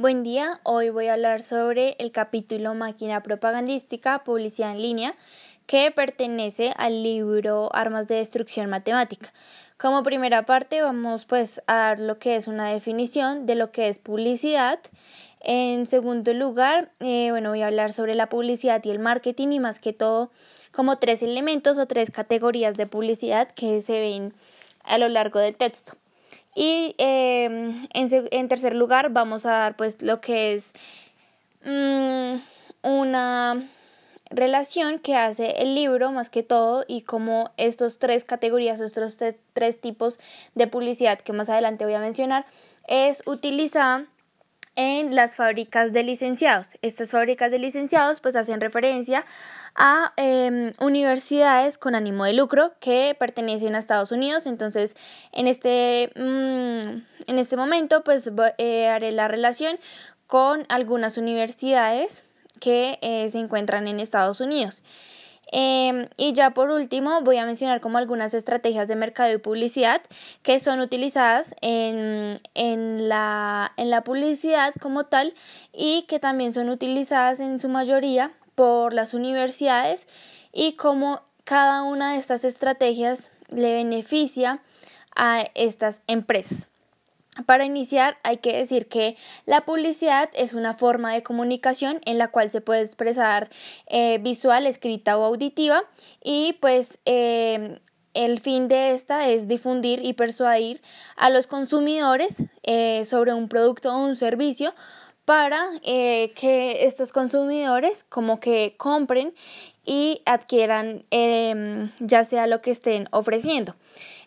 Buen día, hoy voy a hablar sobre el capítulo Máquina Propagandística, Publicidad en línea, que pertenece al libro Armas de Destrucción Matemática. Como primera parte vamos pues a dar lo que es una definición de lo que es publicidad. En segundo lugar, eh, bueno, voy a hablar sobre la publicidad y el marketing y más que todo como tres elementos o tres categorías de publicidad que se ven a lo largo del texto. Y em, en, tercer lugar vamos a dar pues lo que es mm, una relación que hace el libro más que todo y como estos tres categorías, estos tres tipos de publicidad que más adelante voy a mencionar, es utilizada en las fábricas de licenciados. Estas fábricas de licenciados pues hacen referencia a em, universidades con ánimo de lucro que pertenecen a Estados Unidos. Entonces, en este, mm, en este momento pues eh, haré la relación con algunas universidades que eh, se encuentran en Estados Unidos. Em, y ya por último voy a mencionar como algunas estrategias de mercado y publicidad que son utilizadas en, en, la, en la publicidad como tal y que también son utilizadas en su mayoría por las universidades y cómo cada una de estas estrategias le beneficia a estas empresas. Para iniciar, hay que decir que la publicidad es una forma de comunicación en la cual se puede expresar eh, visual, escrita o auditiva y pues em, el fin de esta es difundir y persuadir a los consumidores eh, sobre un producto o un servicio para eh, que estos consumidores como que compren y adquieran em, ya sea lo que estén ofreciendo.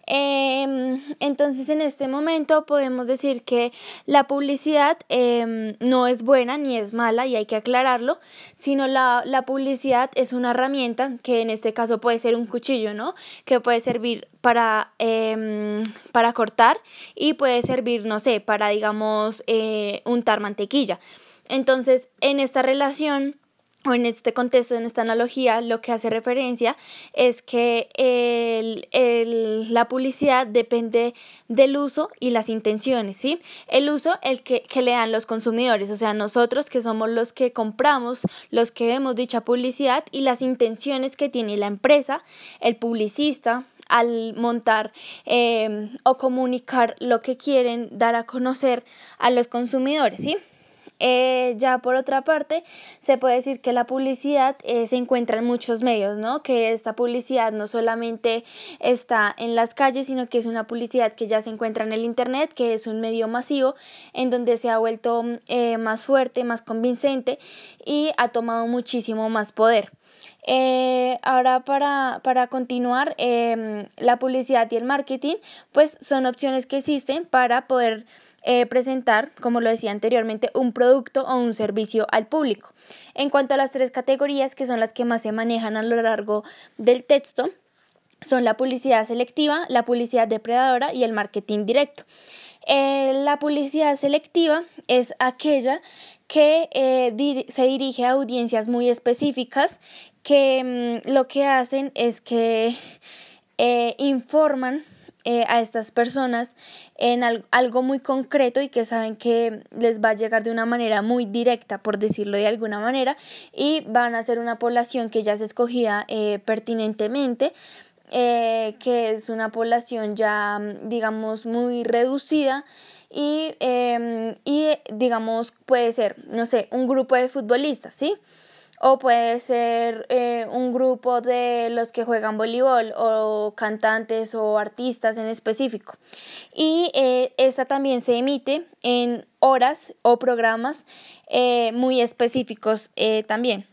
Em, entonces en este momento podemos decir que la publicidad em, no es buena ni es mala y hay que aclararlo, sino la, la publicidad es una herramienta que en este caso puede ser un cuchillo, ¿no? Que puede servir para, em, para cortar y puede servir, no sé, para digamos eh, untar mantequilla. Entonces en esta relación o en este contexto, en esta analogía, lo que hace referencia es que la publicidad depende del uso y las intenciones, ¿sí? El uso, el que, que le dan los consumidores, o sea, nosotros que somos los que compramos, los que vemos dicha publicidad y las intenciones que tiene la empresa, el publicista, al montar eh, o comunicar lo que quieren dar a conocer a los consumidores, ¿sí? Eh, ya por otra parte, se puede decir que la publicidad eh, se encuentra en muchos medios, ¿no? Que esta publicidad no solamente está en las calles, sino que es una publicidad que ya se encuentra en el Internet, que es un medio masivo en donde se ha vuelto eh, más fuerte, más convincente y ha tomado muchísimo más poder. ahora para, para continuar, em, la publicidad y el marketing pues son opciones que existen para poder eh, presentar, como lo decía anteriormente, un producto o un servicio al público. En cuanto a las tres categorías que son las que más se manejan a lo largo del texto, son la publicidad selectiva, la publicidad depredadora y el marketing directo. Eh, la publicidad selectiva es aquella que eh, se dirige a audiencias muy específicas que mm, lo que hacen es que informan eh, a estas personas en algo muy concreto y que saben que les va a llegar de una manera muy directa, por decirlo de alguna manera, y van a ser una población que ya se escogida eh, pertinentemente. Eh, que es una población ya digamos muy reducida y, em, y digamos puede ser no sé un grupo de futbolistas sí o puede ser eh, un grupo de los que juegan voleibol o cantantes o artistas en específico. Y eh, esta también se emite en horas o programas eh, muy específicos también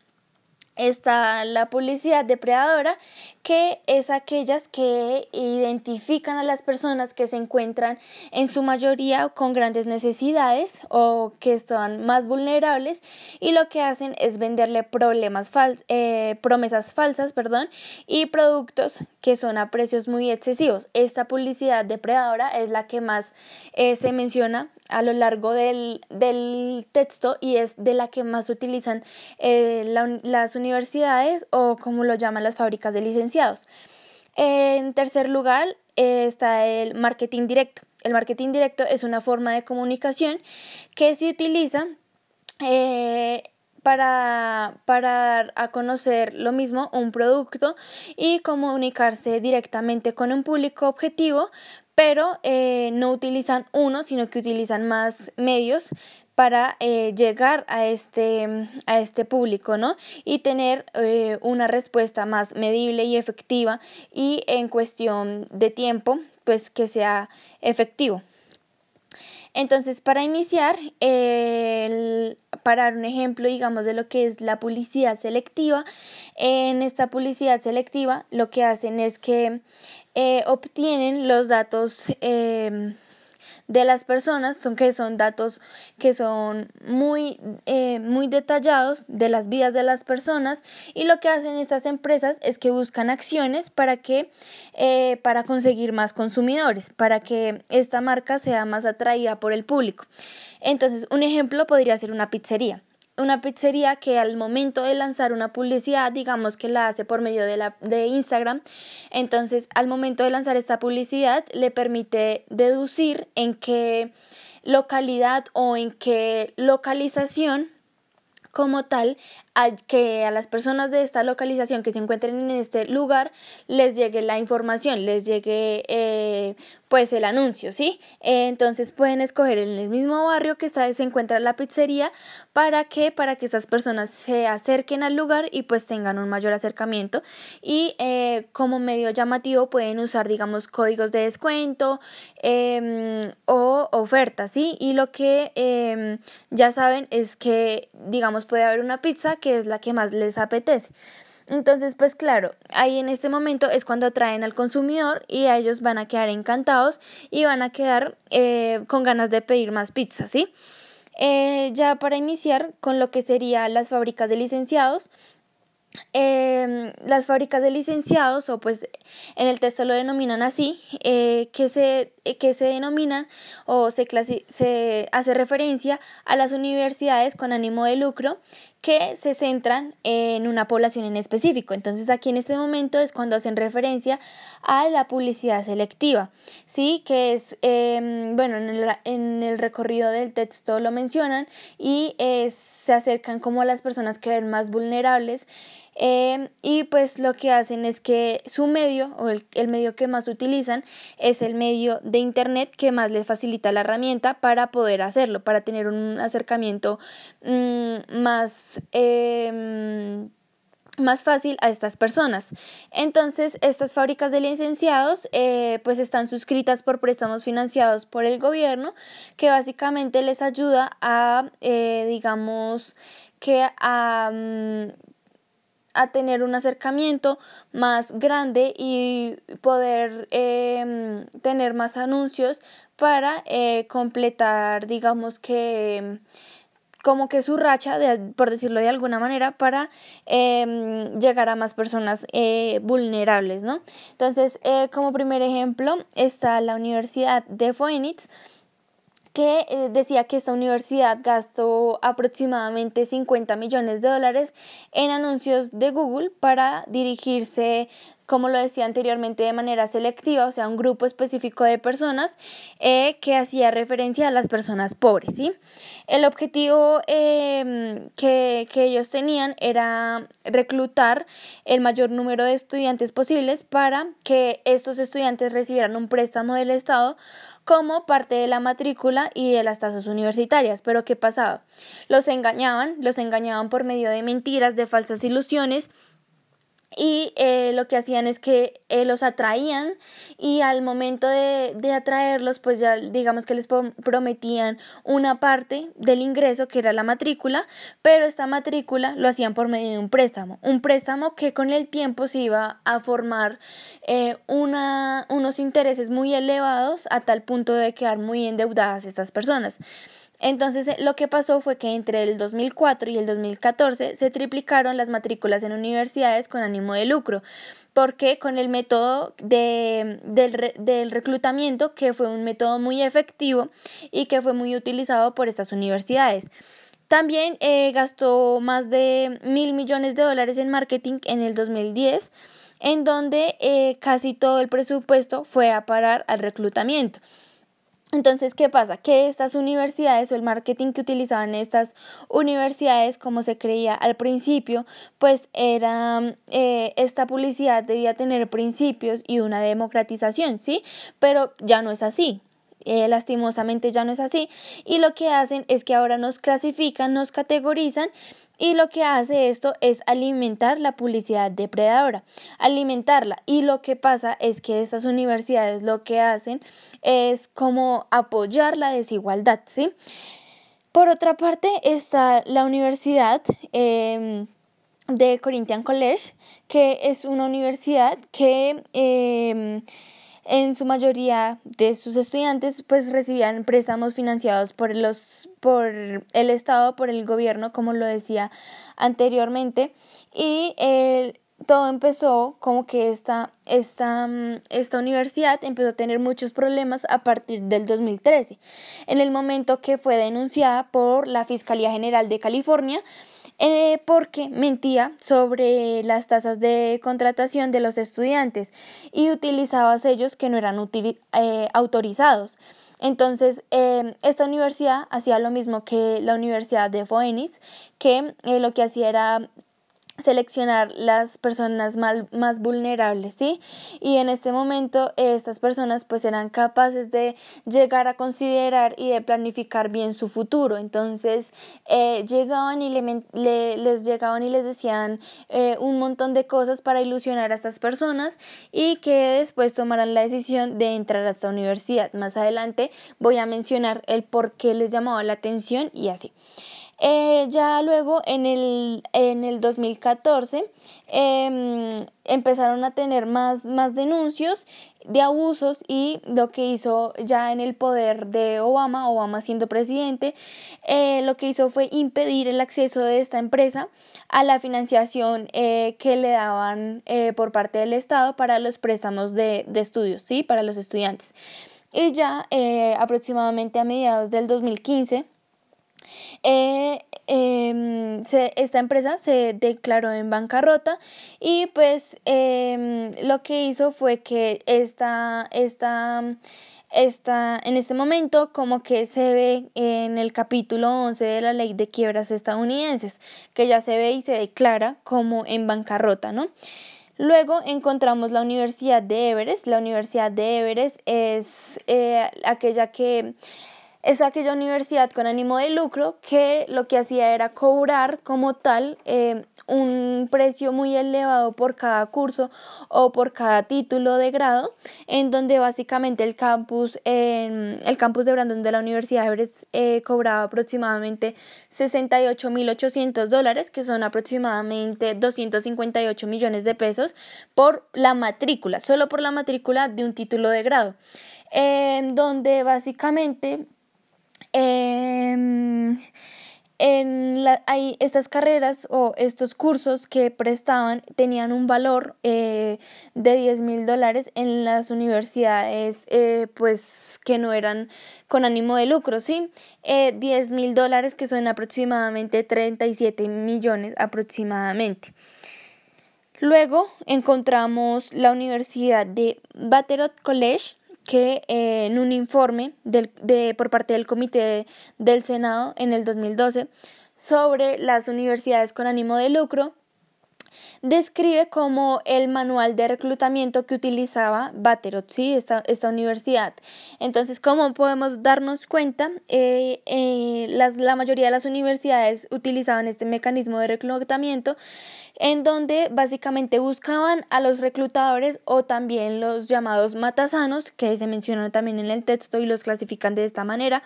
está la publicidad depredadora, que es aquellas que identifican a las personas que se encuentran en su mayoría con grandes necesidades o que están más vulnerables y lo que hacen es venderle problemas eh, promesas falsas perdón, y productos que son a precios muy excesivos. Esta publicidad depredadora es la que más eh, se menciona a lo largo del, texto y es de la que más utilizan eh, las universidades o como lo llaman las fábricas de licenciados. En tercer lugar eh, está el marketing directo. el marketing directo es una forma de comunicación que se utiliza eh, para, para, dar a conocer lo mismo un producto y comunicarse directamente con un público objetivo, pero eh, no utilizan uno, sino que utilizan más medios para eh, llegar a este, a este público, ¿no? Y tener eh, una respuesta más medible y efectiva y en cuestión de tiempo, pues que sea efectivo. Entonces, para iniciar, para dar un ejemplo, digamos, de lo que es la publicidad selectiva, en esta publicidad selectiva lo que hacen es que eh, obtienen los datos eh, de las personas, son, que son datos que son muy, eh, muy detallados de las vidas de las personas y lo que hacen estas empresas es que buscan acciones para que eh, para conseguir más consumidores, para que esta marca sea más atraída por el público. Entonces, un ejemplo podría ser una pizzería una pizzería que al momento de lanzar una publicidad, digamos que la hace por medio de, la, de Instagram, entonces al momento de lanzar esta publicidad le permite deducir en qué localidad o en qué localización como tal a que a las personas de esta localización que se encuentren en este lugar les llegue la información, les llegue eh, pues el anuncio, ¿sí? entonces pueden escoger en el mismo barrio que está, se encuentra la pizzería para que para que estas personas se acerquen al lugar y pues tengan un mayor acercamiento y eh, como medio llamativo pueden usar digamos códigos de descuento em, o ofertas, ¿sí? Y lo que em, ya saben es que digamos puede haber una pizza que es la que más les apetece. Entonces, pues claro, ahí en este momento es cuando atraen al consumidor y a ellos van a quedar encantados y van a quedar eh, con ganas de pedir más pizza, ¿sí? Eh, ya para iniciar con lo que serían las fábricas de licenciados, eh, las fábricas de licenciados, o pues en el texto lo denominan así, eh, que, se, que se denominan o se, se hace referencia a las universidades con ánimo de lucro que se centran en una población en específico. Entonces aquí en este momento es cuando hacen referencia a la publicidad selectiva, ¿sí? Que es, em, bueno, en el, en el, recorrido del texto lo mencionan y se acercan como a las personas que ven más vulnerables em, y pues lo que hacen es que su medio o el, el, medio que más utilizan es el medio de internet que más les facilita la herramienta para poder hacerlo, para tener un acercamiento mm, más Em, más fácil a estas personas. Entonces, estas fábricas de licenciados eh, pues están suscritas por préstamos financiados por el gobierno que básicamente les ayuda a, eh, digamos, que a, mm, a tener un acercamiento más grande y poder em, tener más anuncios para eh, completar, digamos que como que su racha, por decirlo de alguna manera, para em, llegar a más personas eh, vulnerables, ¿no? Entonces, eh, como primer ejemplo está la Universidad de Phoenix, que eh, decía que esta universidad gastó aproximadamente 50 millones de dólares en anuncios de Google para dirigirse como lo decía anteriormente, de manera selectiva, o sea, un grupo específico de personas eh, que hacía referencia a las personas pobres, ¿sí? El objetivo em, que, que ellos tenían era reclutar el mayor número de estudiantes posibles para que estos estudiantes recibieran un préstamo del Estado como parte de la matrícula y de las tasas universitarias. Pero ¿qué pasaba? Los engañaban, los engañaban por medio de mentiras, de falsas ilusiones, y eh, lo que hacían es que eh, los atraían y al momento de, de, atraerlos pues ya digamos que les prometían una parte del ingreso que era la matrícula pero esta matrícula lo hacían por medio de un préstamo un préstamo que con el tiempo se iba a formar eh, una, unos intereses muy elevados a tal punto de quedar muy endeudadas estas personas entonces, eh, lo que pasó fue que entre el 2004 y el 2014 se triplicaron las matrículas en universidades con ánimo de lucro, porque con el método de, del, reclutamiento, que fue un método muy efectivo y que fue muy utilizado por estas universidades. También eh, gastó más de mil millones de dólares en marketing en el 2010, en donde eh, casi todo el presupuesto fue a parar al reclutamiento. Entonces, ¿qué pasa? Que estas universidades o el marketing que utilizaban estas universidades, como se creía al principio, pues era, eh, esta publicidad debía tener principios y una democratización, ¿sí? Pero ya no es así. Eh, lastimosamente ya no es así y lo que hacen es que ahora nos clasifican, nos categorizan y lo que hace esto es alimentar la publicidad depredadora, alimentarla. Y lo que pasa es que estas universidades lo que hacen es como apoyar la desigualdad, ¿sí? Por otra parte está la universidad em, de Corinthian College, que es una universidad que... Em, en su mayoría de sus estudiantes pues recibían préstamos financiados por los por el estado por el gobierno como lo decía anteriormente y todo empezó como que esta, esta, esta universidad empezó a tener muchos problemas a partir del 2013, en el momento que fue denunciada por la Fiscalía General de California eh, porque mentía sobre las tasas de contratación de los estudiantes y utilizaba sellos que no eran eh, autorizados. Entonces, eh, esta universidad hacía lo mismo que la Universidad de Phoenix, que lo que hacía era seleccionar las personas más vulnerables, ¿sí? Y en este momento estas personas pues eran capaces de llegar a considerar y de planificar bien su futuro. Entonces eh, llegaban y le, les llegaban y les decían eh, un montón de cosas para ilusionar a estas personas y que después tomaran la decisión de entrar a esta universidad. Más adelante voy a mencionar el por qué les llamaba la atención y así. Eh, ya luego en el, en el 2014 em, empezaron a tener más, más denuncios de abusos y lo que hizo ya en el poder de Obama, Obama siendo presidente, eh, lo que hizo fue impedir el acceso de esta empresa a la financiación eh, que le daban por parte del Estado para los préstamos de, de estudios, ¿sí? Para los estudiantes. Y ya aproximadamente a mediados del 2015, eh, em, esta empresa se declaró en bancarrota y pues em, lo que hizo fue que esta, esta, esta, en este momento como que se ve en el capítulo 11 de la ley de quiebras estadounidenses, que ya se ve y se declara como en bancarrota, ¿no? Luego encontramos la Universidad de Everest. La Universidad de Everest es eh, aquella que es aquella universidad con ánimo de lucro que lo que hacía era cobrar como tal eh, un precio muy elevado por cada curso o por cada título de grado, en donde básicamente el campus, el campus de Brandon de la Universidad de Everest eh, cobraba aproximadamente 68.800 dólares, que son aproximadamente 258 millones de pesos por la matrícula, solo por la matrícula de un título de grado, en donde básicamente Em, en la, hay estas carreras o estos cursos que prestaban tenían un valor eh, de 10 mil dólares en las universidades eh, pues que no eran con ánimo de lucro, ¿sí? Eh, 10 mil dólares que son aproximadamente 37 millones aproximadamente. Luego encontramos la Universidad de Batterot College que eh, en un informe del, de, por parte del Comité del Senado en el 2012 sobre las universidades con ánimo de lucro, describe como el manual de reclutamiento que utilizaba Baterot, ¿sí? esta, esta universidad. Entonces, como podemos darnos cuenta, eh, eh, las, la mayoría de las universidades utilizaban este mecanismo de reclutamiento en donde básicamente buscaban a los reclutadores o también los llamados matasanos, que se mencionan también en el texto y los clasifican de esta manera.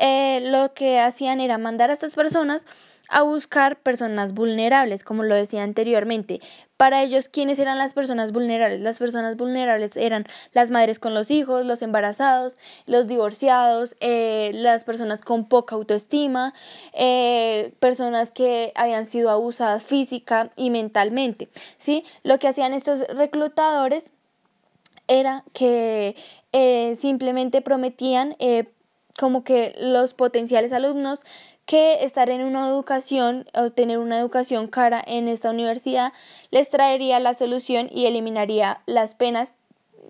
Eh, lo que hacían era mandar a estas personas a buscar personas vulnerables, como lo decía anteriormente. Para ellos, ¿quiénes eran las personas vulnerables? Las personas vulnerables eran las madres con los hijos, los embarazados, los divorciados, eh, las personas con poca autoestima, eh, personas que habían sido abusadas física y mentalmente. ¿sí? Lo que hacían estos reclutadores era que eh, simplemente prometían como que los potenciales alumnos que estar en una educación o tener una educación cara en esta universidad les traería la solución y eliminaría las penas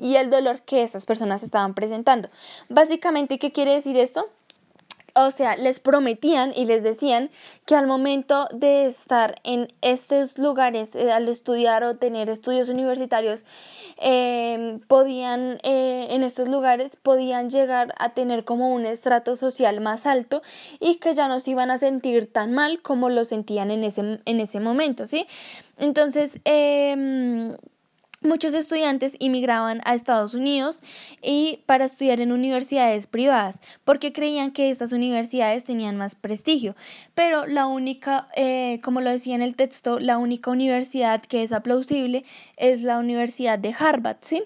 y el dolor que esas personas estaban presentando. Básicamente, ¿qué quiere decir esto? o sea, les prometían y les decían que al momento de estar en estos lugares, eh, al estudiar o tener estudios universitarios, em, podían, eh, en estos lugares, podían llegar a tener como un estrato social más alto y que ya no se iban a sentir tan mal como lo sentían en ese, en ese momento, ¿sí? Entonces, eh, Muchos estudiantes inmigraban a Estados Unidos y para estudiar en universidades privadas porque creían que estas universidades tenían más prestigio. Pero la única, eh, como lo decía en el texto, la única universidad que es aplausible es la Universidad de Harvard, ¿sí?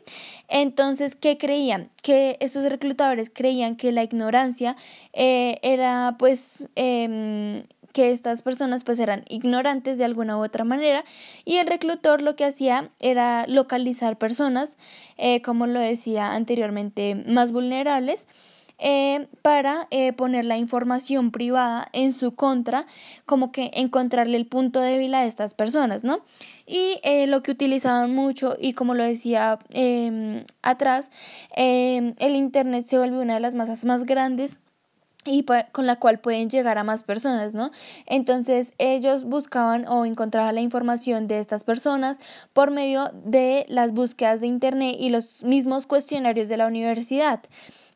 Entonces, ¿qué creían? Que estos reclutadores creían que la ignorancia eh, era pues... Em, que estas personas pues eran ignorantes de alguna u otra manera y el reclutor lo que hacía era localizar personas, eh, como lo decía anteriormente, más vulnerables. Eh, para eh, poner la información privada en su contra, como que encontrarle el punto débil a estas personas, ¿no? Y lo que utilizaban mucho, y como lo decía em, atrás, em, el Internet se volvió una de las masas más grandes y con la cual pueden llegar a más personas, ¿no? Entonces ellos buscaban o encontraban la información de estas personas por medio de las búsquedas de Internet y los mismos cuestionarios de la universidad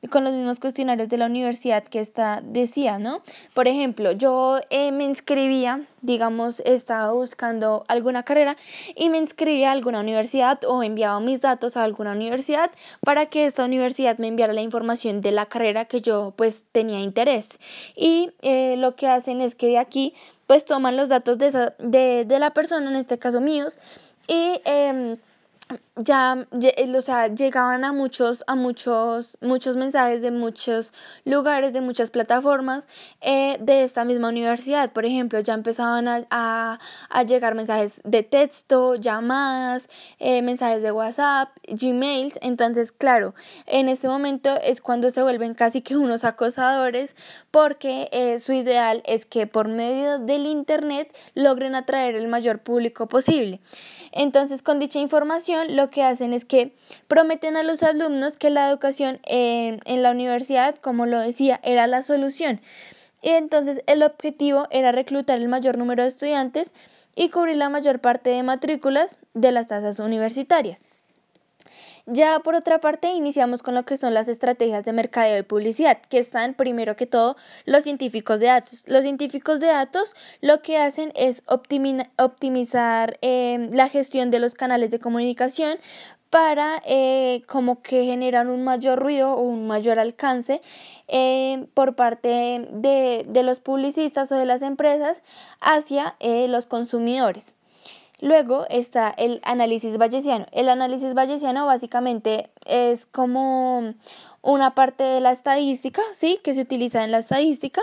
con los mismos cuestionarios de la universidad que esta decía, ¿no? Por ejemplo, yo eh, me inscribía, digamos, estaba buscando alguna carrera y me inscribía a alguna universidad o enviaba mis datos a alguna universidad para que esta universidad me enviara la información de la carrera que yo pues tenía interés. Y eh, lo que hacen es que de aquí pues toman los datos de, esa, de, de la persona, en este caso míos, y... Eh, ya, o sea, llegaban a muchos, a muchos, muchos mensajes de muchos lugares, de muchas plataformas eh, de esta misma universidad. Por ejemplo, ya empezaban a, a, llegar mensajes de texto, llamadas, eh, mensajes de WhatsApp, Gmails. Entonces, claro, en este momento es cuando se vuelven casi que unos acosadores porque eh, su ideal es que por medio del Internet logren atraer el mayor público posible. Entonces, con dicha información, lo que hacen es que prometen a los alumnos que la educación en, en la universidad, como lo decía, era la solución. Y entonces el objetivo era reclutar el mayor número de estudiantes y cubrir la mayor parte de matrículas de las tasas universitarias. Ya por otra parte, iniciamos con lo que son las estrategias de mercadeo y publicidad, que están primero que todo los científicos de datos. Los científicos de datos lo que hacen es optimizar eh, la gestión de los canales de comunicación para eh, como que generar un mayor ruido o un mayor alcance eh, por parte de, de, los publicistas o de las empresas hacia los consumidores. Luego está el análisis bayesiano. El análisis bayesiano básicamente es como una parte de la estadística, ¿sí? Que se utiliza en la estadística,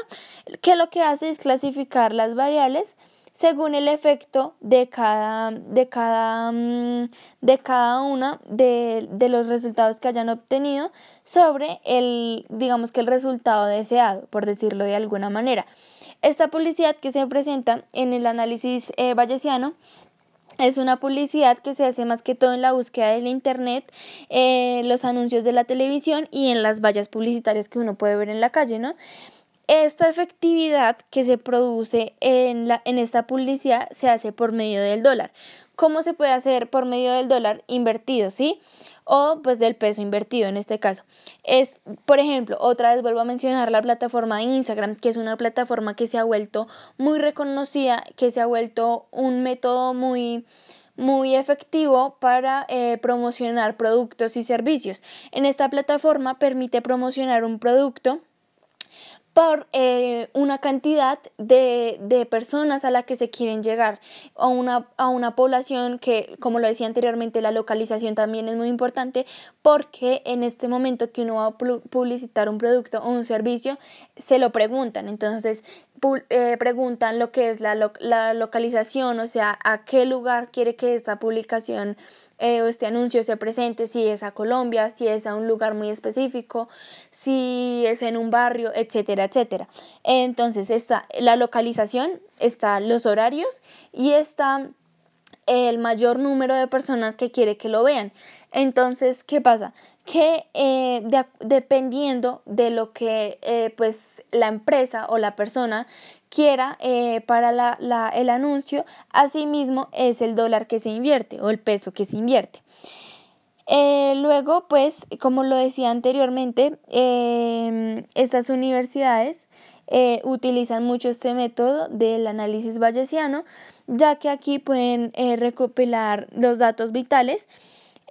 que lo que hace es clasificar las variables según el efecto de cada, de cada, mm, de cada una de, de los resultados que hayan obtenido sobre el, digamos que el resultado deseado, por decirlo de alguna manera. Esta publicidad que se presenta en el análisis eh, bayesiano es una publicidad que se hace más que todo en la búsqueda del Internet, eh, los anuncios de la televisión y en las vallas publicitarias que uno puede ver en la calle, ¿no? Esta efectividad que se produce en, la, en esta publicidad se hace por medio del dólar. ¿Cómo se puede hacer por medio del dólar invertido, sí? O pues del peso invertido en este caso. Es, por ejemplo, otra vez vuelvo a mencionar la plataforma de Instagram, que es una plataforma que se ha vuelto muy reconocida, que se ha vuelto un método muy muy efectivo para eh, promocionar productos y servicios. En esta plataforma permite promocionar un producto por eh, una cantidad de, de, personas a la que se quieren llegar a una, a una población que, como lo decía anteriormente, la localización también es muy importante porque en este momento que uno va a publicitar un producto o un servicio, se lo preguntan. Entonces, eh, preguntan lo que es la, la localización, o sea, a qué lugar quiere que esta publicación eh, o este anuncio se presente, si es a Colombia, si es a un lugar muy específico, si es en un barrio, etcétera, etcétera. Entonces está la localización, está los horarios y está el mayor número de personas que quiere que lo vean. Entonces, ¿qué pasa? Que eh, dependiendo de lo que eh, pues la empresa o la persona quiera eh, para la, la, el anuncio, asimismo es el dólar que se invierte o el peso que se invierte. luego, pues, como lo decía anteriormente, em, estas universidades utilizan mucho este método del análisis bayesiano ya que aquí pueden recopilar los datos vitales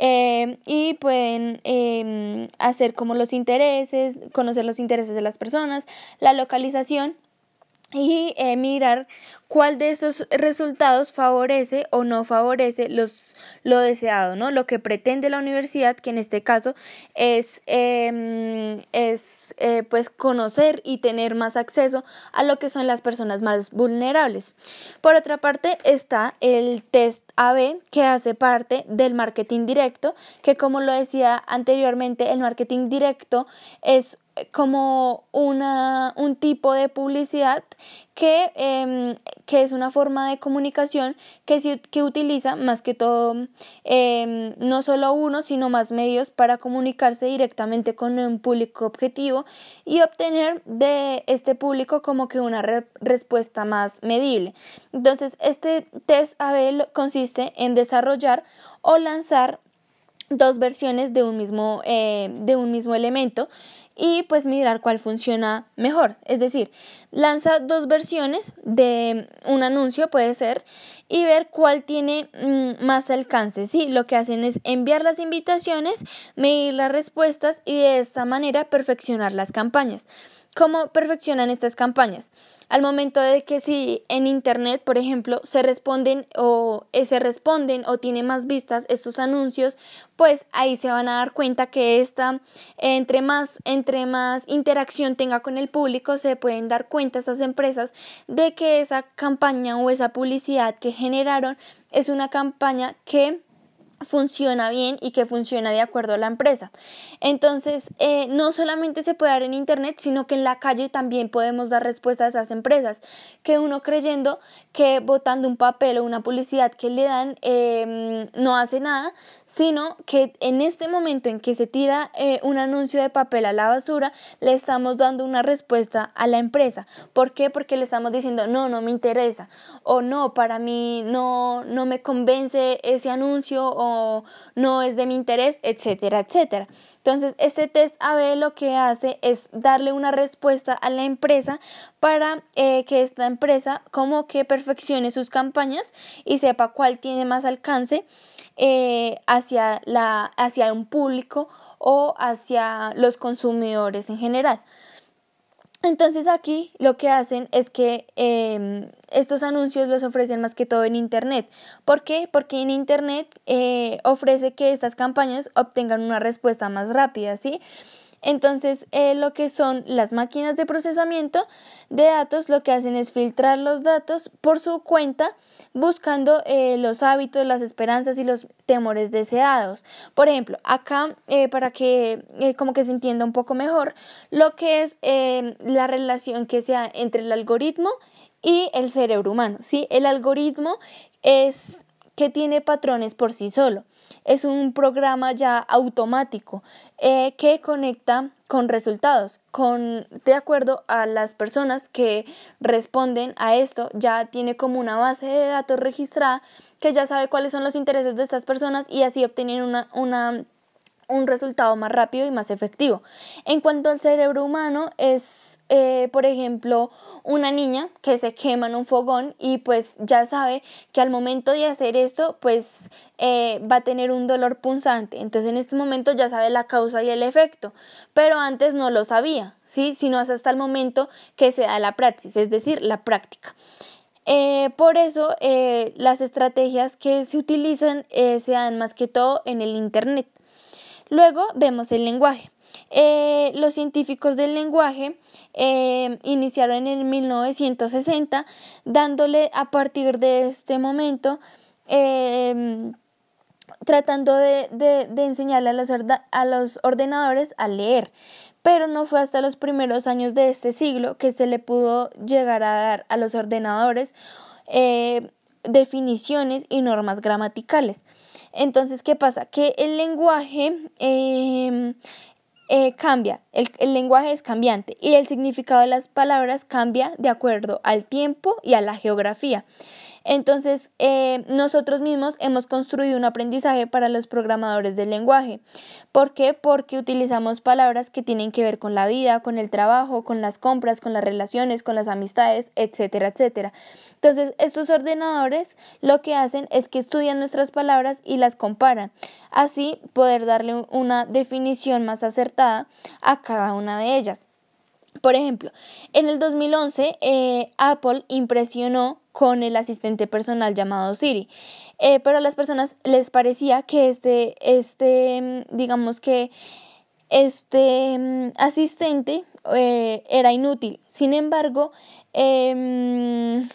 eh, y pueden em, hacer como los intereses, conocer los intereses de las personas, la localización y eh, mirar cuál de esos resultados favorece o no favorece los, lo deseado, ¿no? Lo que pretende la universidad, que en este caso es, em, es eh, pues conocer y tener más acceso a lo que son las personas más vulnerables. Por otra parte está el test AB, que hace parte del marketing directo, que como lo decía anteriormente, el marketing directo es como una, un tipo de publicidad que, em, que, es una forma de comunicación que, que utiliza más que todo em, no solo uno, sino más medios para comunicarse directamente con un público objetivo y obtener de este público como que una respuesta más medible. Entonces, este test AB consiste en desarrollar o lanzar dos versiones de un mismo, eh, de un mismo elemento y pues mirar cuál funciona mejor. Es decir, lanza dos versiones de un anuncio, puede ser, y ver cuál tiene mm, más alcance. ¿sí? Lo que hacen es enviar las invitaciones, medir las respuestas y de esta manera perfeccionar las campañas. ¿Cómo perfeccionan estas campañas? Al momento de que si en internet, por ejemplo, se responden o eh, se responden o tiene más vistas estos anuncios, pues ahí se van a dar cuenta que esta entre más entre más interacción tenga con el público, se pueden dar cuenta estas empresas de que esa campaña o esa publicidad que generaron es una campaña que funciona bien y que funciona de acuerdo a la empresa. Entonces, eh, no solamente se puede dar en Internet, sino que en la calle también podemos dar respuesta a esas empresas, que uno creyendo que votando un papel o una publicidad que le dan em, no hace nada, sino que en este momento en que se tira eh, un anuncio de papel a la basura, le estamos dando una respuesta a la empresa. ¿Por qué? Porque le estamos diciendo, no, no me interesa, o no, para mí no, no me convence ese anuncio, o no es de mi interés, etcétera, etcétera. Entonces, este test AB lo que hace es darle una respuesta a la empresa para eh, que esta empresa como que perfeccione sus campañas y sepa cuál tiene más alcance eh, hacia, la, hacia un público o hacia los consumidores en general. Entonces aquí lo que hacen es que em, estos anuncios los ofrecen más que todo en Internet. ¿Por qué? Porque en Internet eh, ofrece que estas campañas obtengan una respuesta más rápida, ¿sí? Entonces, eh, lo que son las máquinas de procesamiento de datos, lo que hacen es filtrar los datos por su cuenta, buscando eh, los hábitos, las esperanzas y los temores deseados. Por ejemplo, acá, eh, para que como que se entienda un poco mejor, lo que es la relación que sea entre el algoritmo y el cerebro humano. ¿sí? El algoritmo es que tiene patrones por sí solo es un programa ya automático eh, que conecta con resultados, con, de acuerdo a las personas que responden a esto, ya tiene como una base de datos registrada que ya sabe cuáles son los intereses de estas personas y así obtener una, una un resultado más rápido y más efectivo. En cuanto al cerebro humano, es, eh, por ejemplo, una niña que se quema en un fogón y pues ya sabe que al momento de hacer esto, pues eh, va a tener un dolor punzante. Entonces en este momento ya sabe la causa y el efecto, pero antes no lo sabía, ¿sí? Sino hasta el momento que se da la praxis, es decir, la práctica. Eh, por eso las estrategias que se utilizan se dan más que todo en el Internet. Luego vemos el lenguaje. Eh, los científicos del lenguaje eh, iniciaron en 1960 dándole a partir de este momento eh, tratando de, enseñarle a los, a los, ordenadores a leer. Pero no fue hasta los primeros años de este siglo que se le pudo llegar a dar a los ordenadores definiciones y normas gramaticales. Entonces, ¿qué pasa? Que el lenguaje em, eh, cambia, el, el, lenguaje es cambiante y el significado de las palabras cambia de acuerdo al tiempo y a la geografía. Entonces, eh, nosotros mismos hemos construido un aprendizaje para los programadores del lenguaje. ¿Por qué? Porque utilizamos palabras que tienen que ver con la vida, con el trabajo, con las compras, con las relaciones, con las amistades, etcétera, etcétera. Entonces, estos ordenadores lo que hacen es que estudian nuestras palabras y las comparan. Así, poder darle una definición más acertada a cada una de ellas. Por ejemplo, en el 2011 eh, Apple impresionó con el asistente personal llamado Siri, eh, pero a las personas les parecía que este, este mm, digamos que este mm, asistente eh, era inútil. Sin embargo, em,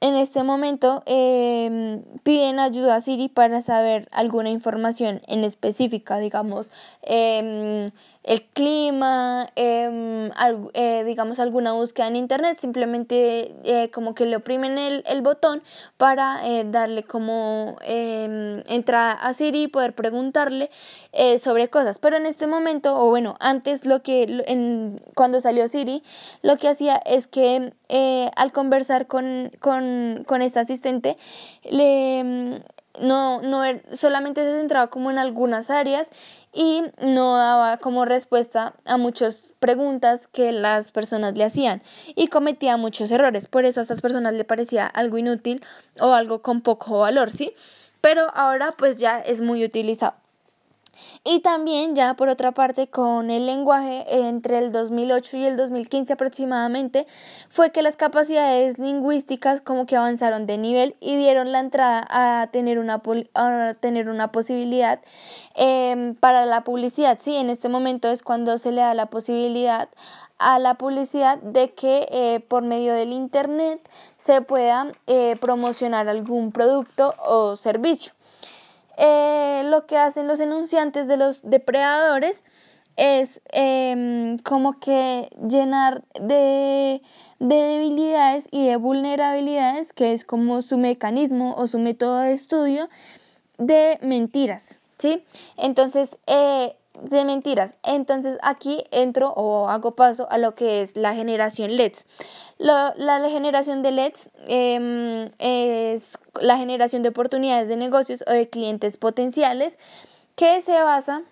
en este momento em, piden ayuda a Siri para saber alguna información en específica, digamos, em, el clima, em, eh, digamos alguna búsqueda en internet, simplemente eh, como que le oprimen el, el botón para eh, darle como em, entrada a Siri y poder preguntarle sobre cosas. Pero en este momento, o bueno, antes lo que en, cuando salió Siri, lo que hacía es que al conversar con, con, con este asistente, le no, no er, solamente se centraba como en algunas áreas y no daba como respuesta a muchas preguntas que las personas le hacían y cometía muchos errores. Por eso a esas personas le parecía algo inútil o algo con poco valor, ¿sí? Pero ahora pues ya es muy utilizado. Y también ya por otra parte con el lenguaje entre el 2008 y el 2015 aproximadamente fue que las capacidades lingüísticas como que avanzaron de nivel y dieron la entrada a tener una, a tener una posibilidad em, para la publicidad. Sí, en este momento es cuando se le da la posibilidad a la publicidad de que eh, por medio del internet se pueda eh, promocionar algún producto o servicio. Eh, lo que hacen los enunciantes de los depredadores es em, como que llenar de, de debilidades y de vulnerabilidades, que es como su mecanismo o su método de estudio, de mentiras, ¿sí? Entonces, eh, de mentiras. Entonces aquí entro o hago paso a lo que es la generación LEDs. la, generación de LEDs em, es la generación de oportunidades de negocios o de clientes potenciales que se basa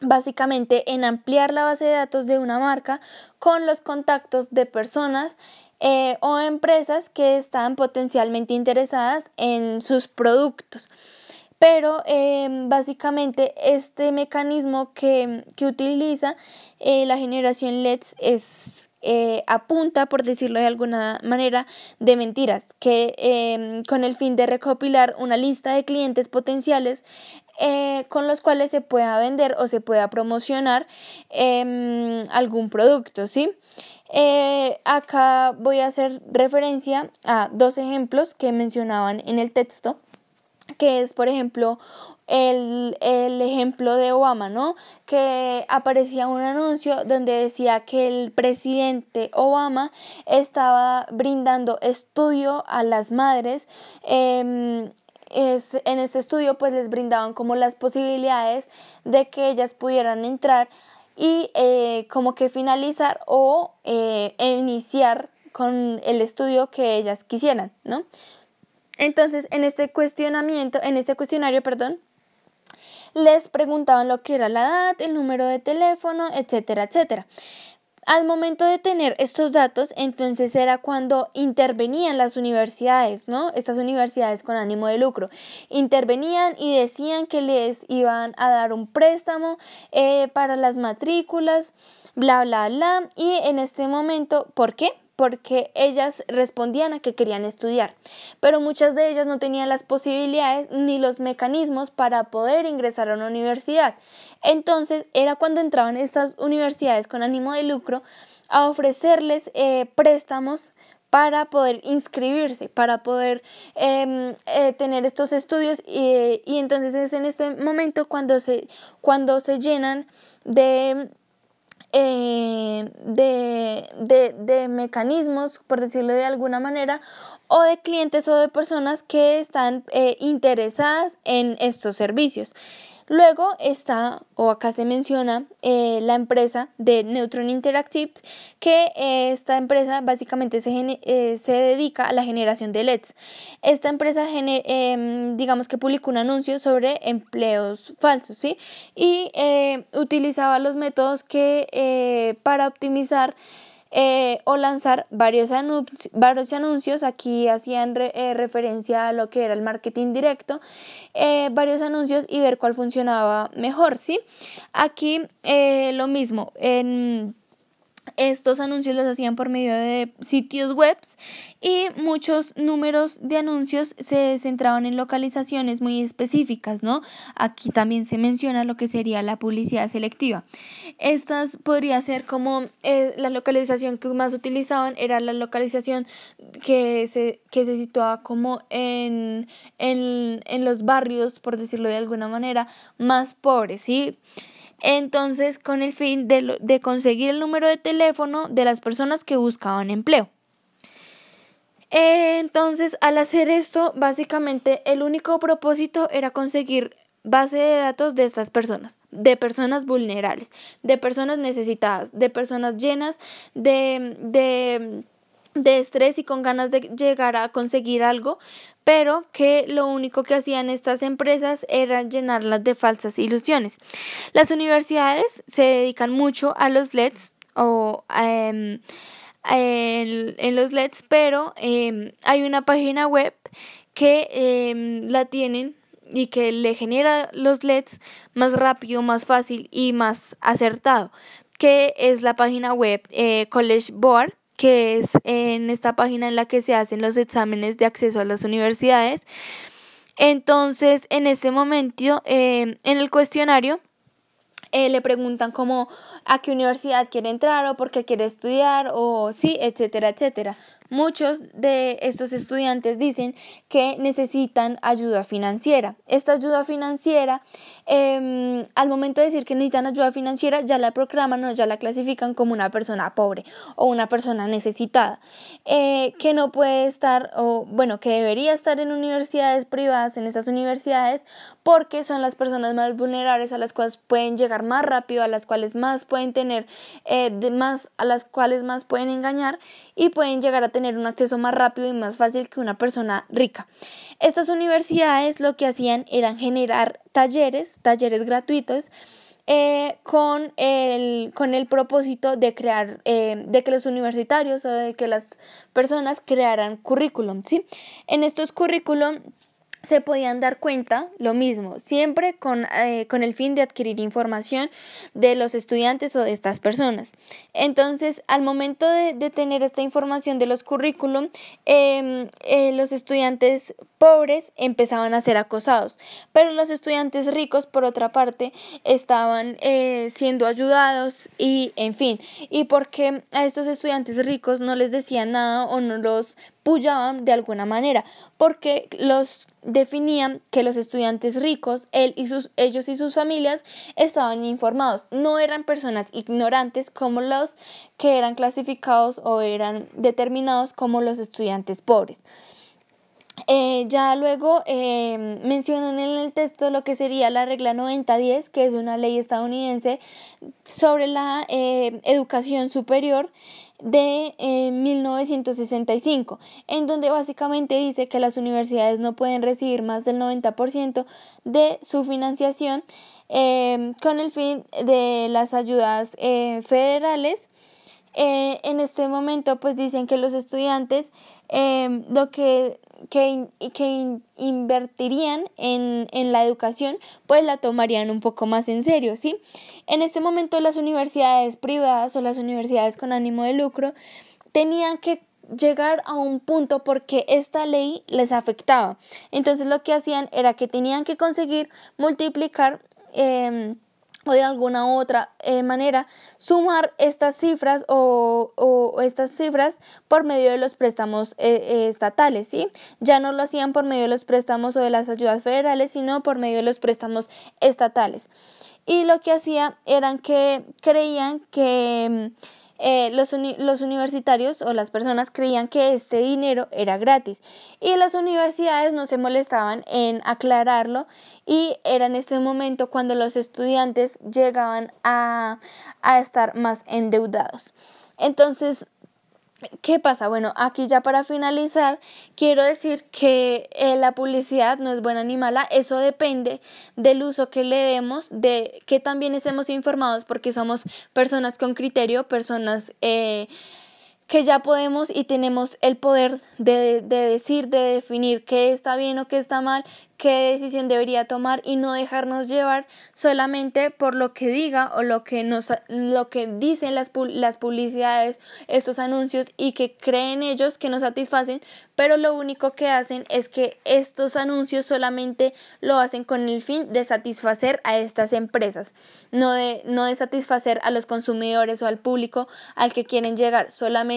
básicamente en ampliar la base de datos de una marca con los contactos de personas eh, o empresas que están potencialmente interesadas en sus productos pero em, básicamente este mecanismo que, utiliza eh, la generación LEDs es eh, apunta, por decirlo de alguna manera, de mentiras, que em, con el fin de recopilar una lista de clientes potenciales eh, con los cuales se pueda vender o se pueda promocionar em, algún producto, ¿sí? acá voy a hacer referencia a dos ejemplos que mencionaban en el texto que es, por ejemplo, el, el, ejemplo de Obama, ¿no? Que aparecía un anuncio donde decía que el presidente Obama estaba brindando estudio a las madres. Eh, es, en este estudio pues les brindaban como las posibilidades de que ellas pudieran entrar y eh, como que finalizar o eh, iniciar con el estudio que ellas quisieran, ¿no? Entonces, en este cuestionamiento, en este cuestionario, perdón, les preguntaban lo que era la edad, el número de teléfono, etcétera, etcétera. Al momento de tener estos datos, entonces era cuando intervenían las universidades, ¿no? Estas universidades con ánimo de lucro. Intervenían y decían que les iban a dar un préstamo eh, para las matrículas, bla, bla, bla. Y en este momento, ¿por qué? Porque ellas respondían a que querían estudiar, pero muchas de ellas no tenían las posibilidades ni los mecanismos para poder ingresar a una universidad. Entonces era cuando entraban estas universidades con ánimo de lucro a ofrecerles eh, préstamos para poder inscribirse, para poder em, eh, tener estos estudios y, y entonces es en este momento cuando se, cuando se llenan de eh, de, de, de, mecanismos, por decirlo de alguna manera, o de clientes o de personas que están eh, interesadas en estos servicios. Luego está, o acá se menciona, eh, la empresa de Neutron Interactive, que eh, esta empresa básicamente se, eh, se, dedica a la generación de LEDs. Esta empresa, em, digamos que publicó un anuncio sobre empleos falsos, ¿sí? Y utilizaba los métodos que para optimizar eh, o lanzar varios, varios anuncios, aquí hacían eh, referencia a lo que era el marketing directo, eh, varios anuncios y ver cuál funcionaba mejor, ¿sí? Aquí lo mismo, en estos anuncios los hacían por medio de sitios web y muchos números de anuncios se centraban en localizaciones muy específicas, ¿no? Aquí también se menciona lo que sería la publicidad selectiva. Estas podría ser como eh, la localización que más utilizaban era la localización que se, que se situaba como en, en, en los barrios, por decirlo de alguna manera, más pobres, ¿sí? Entonces con el fin de, conseguir el número de teléfono de las personas que buscaban empleo. Entonces, al hacer esto, básicamente el único propósito era conseguir base de datos de estas personas, de personas vulnerables, de personas necesitadas, de personas llenas de, de, de estrés y con ganas de llegar a conseguir algo pero que lo único que hacían estas empresas era llenarlas de falsas ilusiones. Las universidades se dedican mucho a los LEDs o em, en los LEDs, pero em, hay una página web que em, la tienen y que le genera los LEDs más rápido, más fácil y más acertado, que es la página web eh, College Board que es en esta página en la que se hacen los exámenes de acceso a las universidades. Entonces, en este momento, eh, en el cuestionario, eh, le preguntan como a qué universidad quiere entrar o por qué quiere estudiar o sí, etcétera, etcétera. Muchos de estos estudiantes dicen que necesitan ayuda financiera. Esta ayuda financiera, em, al momento de decir que necesitan ayuda financiera, ya la programan o ya la clasifican como una persona pobre o una persona necesitada, eh, que no puede estar, o bueno, que debería estar en universidades privadas, en esas universidades, porque son las personas más vulnerables a las cuales pueden llegar más rápido, a las cuales más pueden tener, eh, de más, a las cuales más pueden engañar y pueden llegar a tener un acceso más rápido y más fácil que una persona rica. Estas universidades lo que hacían eran generar talleres, talleres gratuitos, eh, con, el, con el propósito de crear, eh, de que los universitarios o de que las personas crearan currículum, ¿sí? En estos currículum se podían dar cuenta, lo mismo, siempre con, eh, con, el fin de adquirir información de los estudiantes o de estas personas. Entonces, al momento de, de tener esta información de los currículum, em, eh, los estudiantes pobres empezaban a ser acosados, pero los estudiantes ricos, por otra parte, estaban eh, siendo ayudados y, en fin, y porque a estos estudiantes ricos no les decían nada o no los de alguna manera, porque los definían que los estudiantes ricos, él y sus, ellos y sus familias estaban informados, no eran personas ignorantes como los que eran clasificados o eran determinados como los estudiantes pobres. Eh, ya luego eh, mencionan en el texto lo que sería la regla 9010, que es una ley estadounidense sobre la eh, educación superior de 1965, en donde básicamente dice que las universidades no pueden recibir más del 90% de su financiación con el fin de las ayudas federales. en este momento pues dicen que los estudiantes lo que que, que invertirían en, en, la educación, pues la tomarían un poco más en serio, ¿sí? En este momento las universidades privadas o las universidades con ánimo de lucro tenían que llegar a un punto porque esta ley les afectaba. Entonces lo que hacían era que tenían que conseguir multiplicar eh, o de alguna otra eh, manera sumar estas cifras o, o, estas cifras por medio de los préstamos eh, eh, estatales, ¿sí? Ya no lo hacían por medio de los préstamos o de las ayudas federales, sino por medio de los préstamos estatales. Y lo que hacía eran que creían que eh, los, los universitarios o las personas creían que este dinero era gratis y las universidades no se molestaban en aclararlo y era en este momento cuando los estudiantes llegaban a, a estar más endeudados. Entonces, ¿Qué pasa? Bueno, aquí ya para finalizar, quiero decir que eh, la publicidad no es buena ni mala, eso depende del uso que le demos, de que también estemos informados porque somos personas con criterio, personas eh, que ya podemos y tenemos el poder de, de decir, de definir qué está bien o qué está mal, qué decisión debería tomar y no dejarnos llevar solamente por lo que diga o lo que nos lo que dicen las, las publicidades, estos anuncios y que creen ellos que nos satisfacen, pero lo único que hacen es que estos anuncios solamente lo hacen con el fin de satisfacer a estas empresas, no de no de satisfacer a los consumidores o al público al que quieren llegar, solamente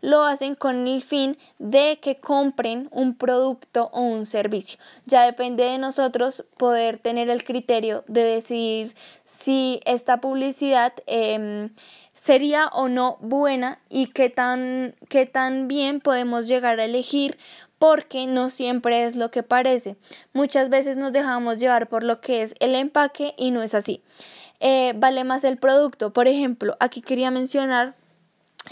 lo hacen con el fin de que compren un producto o un servicio. Ya depende de nosotros poder tener el criterio de decidir si esta publicidad em, sería o no buena y qué tan, qué tan bien podemos llegar a elegir porque no siempre es lo que parece. Muchas veces nos dejamos llevar por lo que es el empaque y no es así. Eh, vale más el producto. Por ejemplo, aquí quería mencionar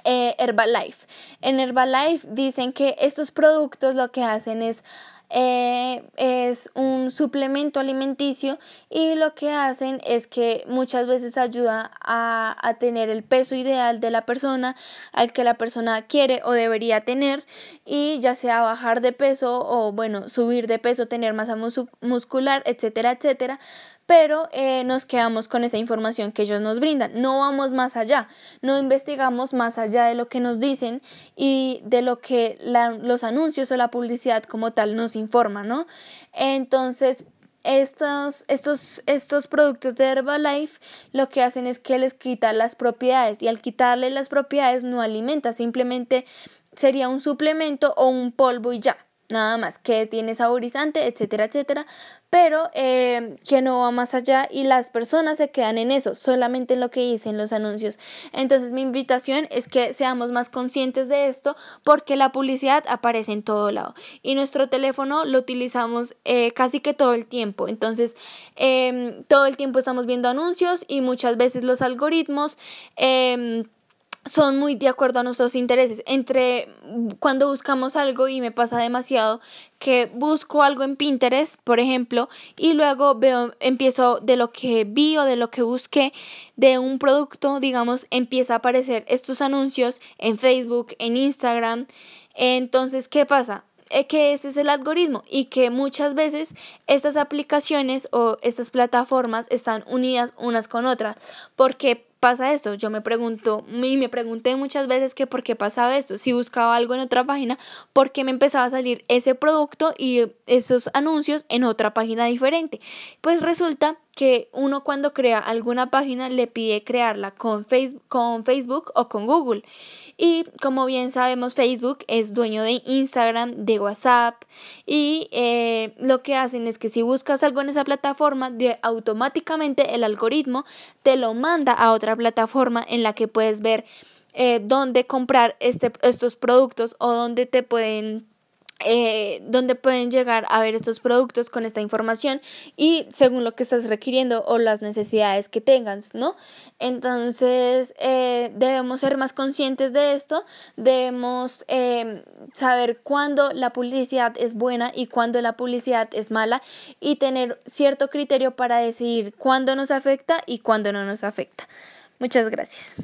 eh, Herbalife. En Herbalife dicen que estos productos lo que hacen es eh, es un suplemento alimenticio y lo que hacen es que muchas veces ayuda a, a, tener el peso ideal de la persona al que la persona quiere o debería tener y ya sea bajar de peso o bueno subir de peso tener masa muscular etcétera etcétera pero eh, nos quedamos con esa información que ellos nos brindan. No vamos más allá, no investigamos más allá de lo que nos dicen y de lo que los anuncios o la publicidad como tal nos informan, ¿no? Entonces, estos, estos, estos productos de Herbalife lo que hacen es que les quita las propiedades y al quitarle las propiedades no alimenta, simplemente sería un suplemento o un polvo y ya nada más que tiene saborizante, etcétera, etcétera, pero eh, que no va más allá y las personas se quedan en eso, solamente en lo que dicen los anuncios. Entonces mi invitación es que seamos más conscientes de esto porque la publicidad aparece en todo lado y nuestro teléfono lo utilizamos eh, casi que todo el tiempo. Entonces em, todo el tiempo estamos viendo anuncios y muchas veces los algoritmos em, son muy de acuerdo a nuestros intereses. Entre cuando buscamos algo y me pasa demasiado que busco algo en Pinterest, por ejemplo, y luego veo empiezo de lo que vi o de lo que busqué de un producto, digamos, empieza a aparecer estos anuncios en Facebook, en Instagram. Entonces, ¿qué pasa? Eh, que ese es el algoritmo y que muchas veces estas aplicaciones o estas plataformas están unidas unas con otras porque pasa esto? Yo me pregunto y me pregunté muchas veces que por qué pasaba esto. Si buscaba algo en otra página, ¿por qué me empezaba a salir ese producto y esos anuncios en otra página diferente? Pues resulta que uno cuando crea alguna página le pide crearla con, Facebook, con Facebook o con Google. Y como bien sabemos, Facebook es dueño de Instagram, de WhatsApp y eh, lo que hacen es que si buscas algo en esa plataforma, de, automáticamente el algoritmo te lo manda a otra plataforma en la que puedes ver eh, dónde comprar este, estos productos o dónde te pueden eh, donde pueden llegar a ver estos productos con esta información y según lo que estás requiriendo o las necesidades que tengas, ¿no? Entonces eh, debemos ser más conscientes de esto, debemos eh, saber cuándo la publicidad es buena y cuándo la publicidad es mala y tener cierto criterio para decidir cuándo nos afecta y cuándo no nos afecta. Muchas gracias.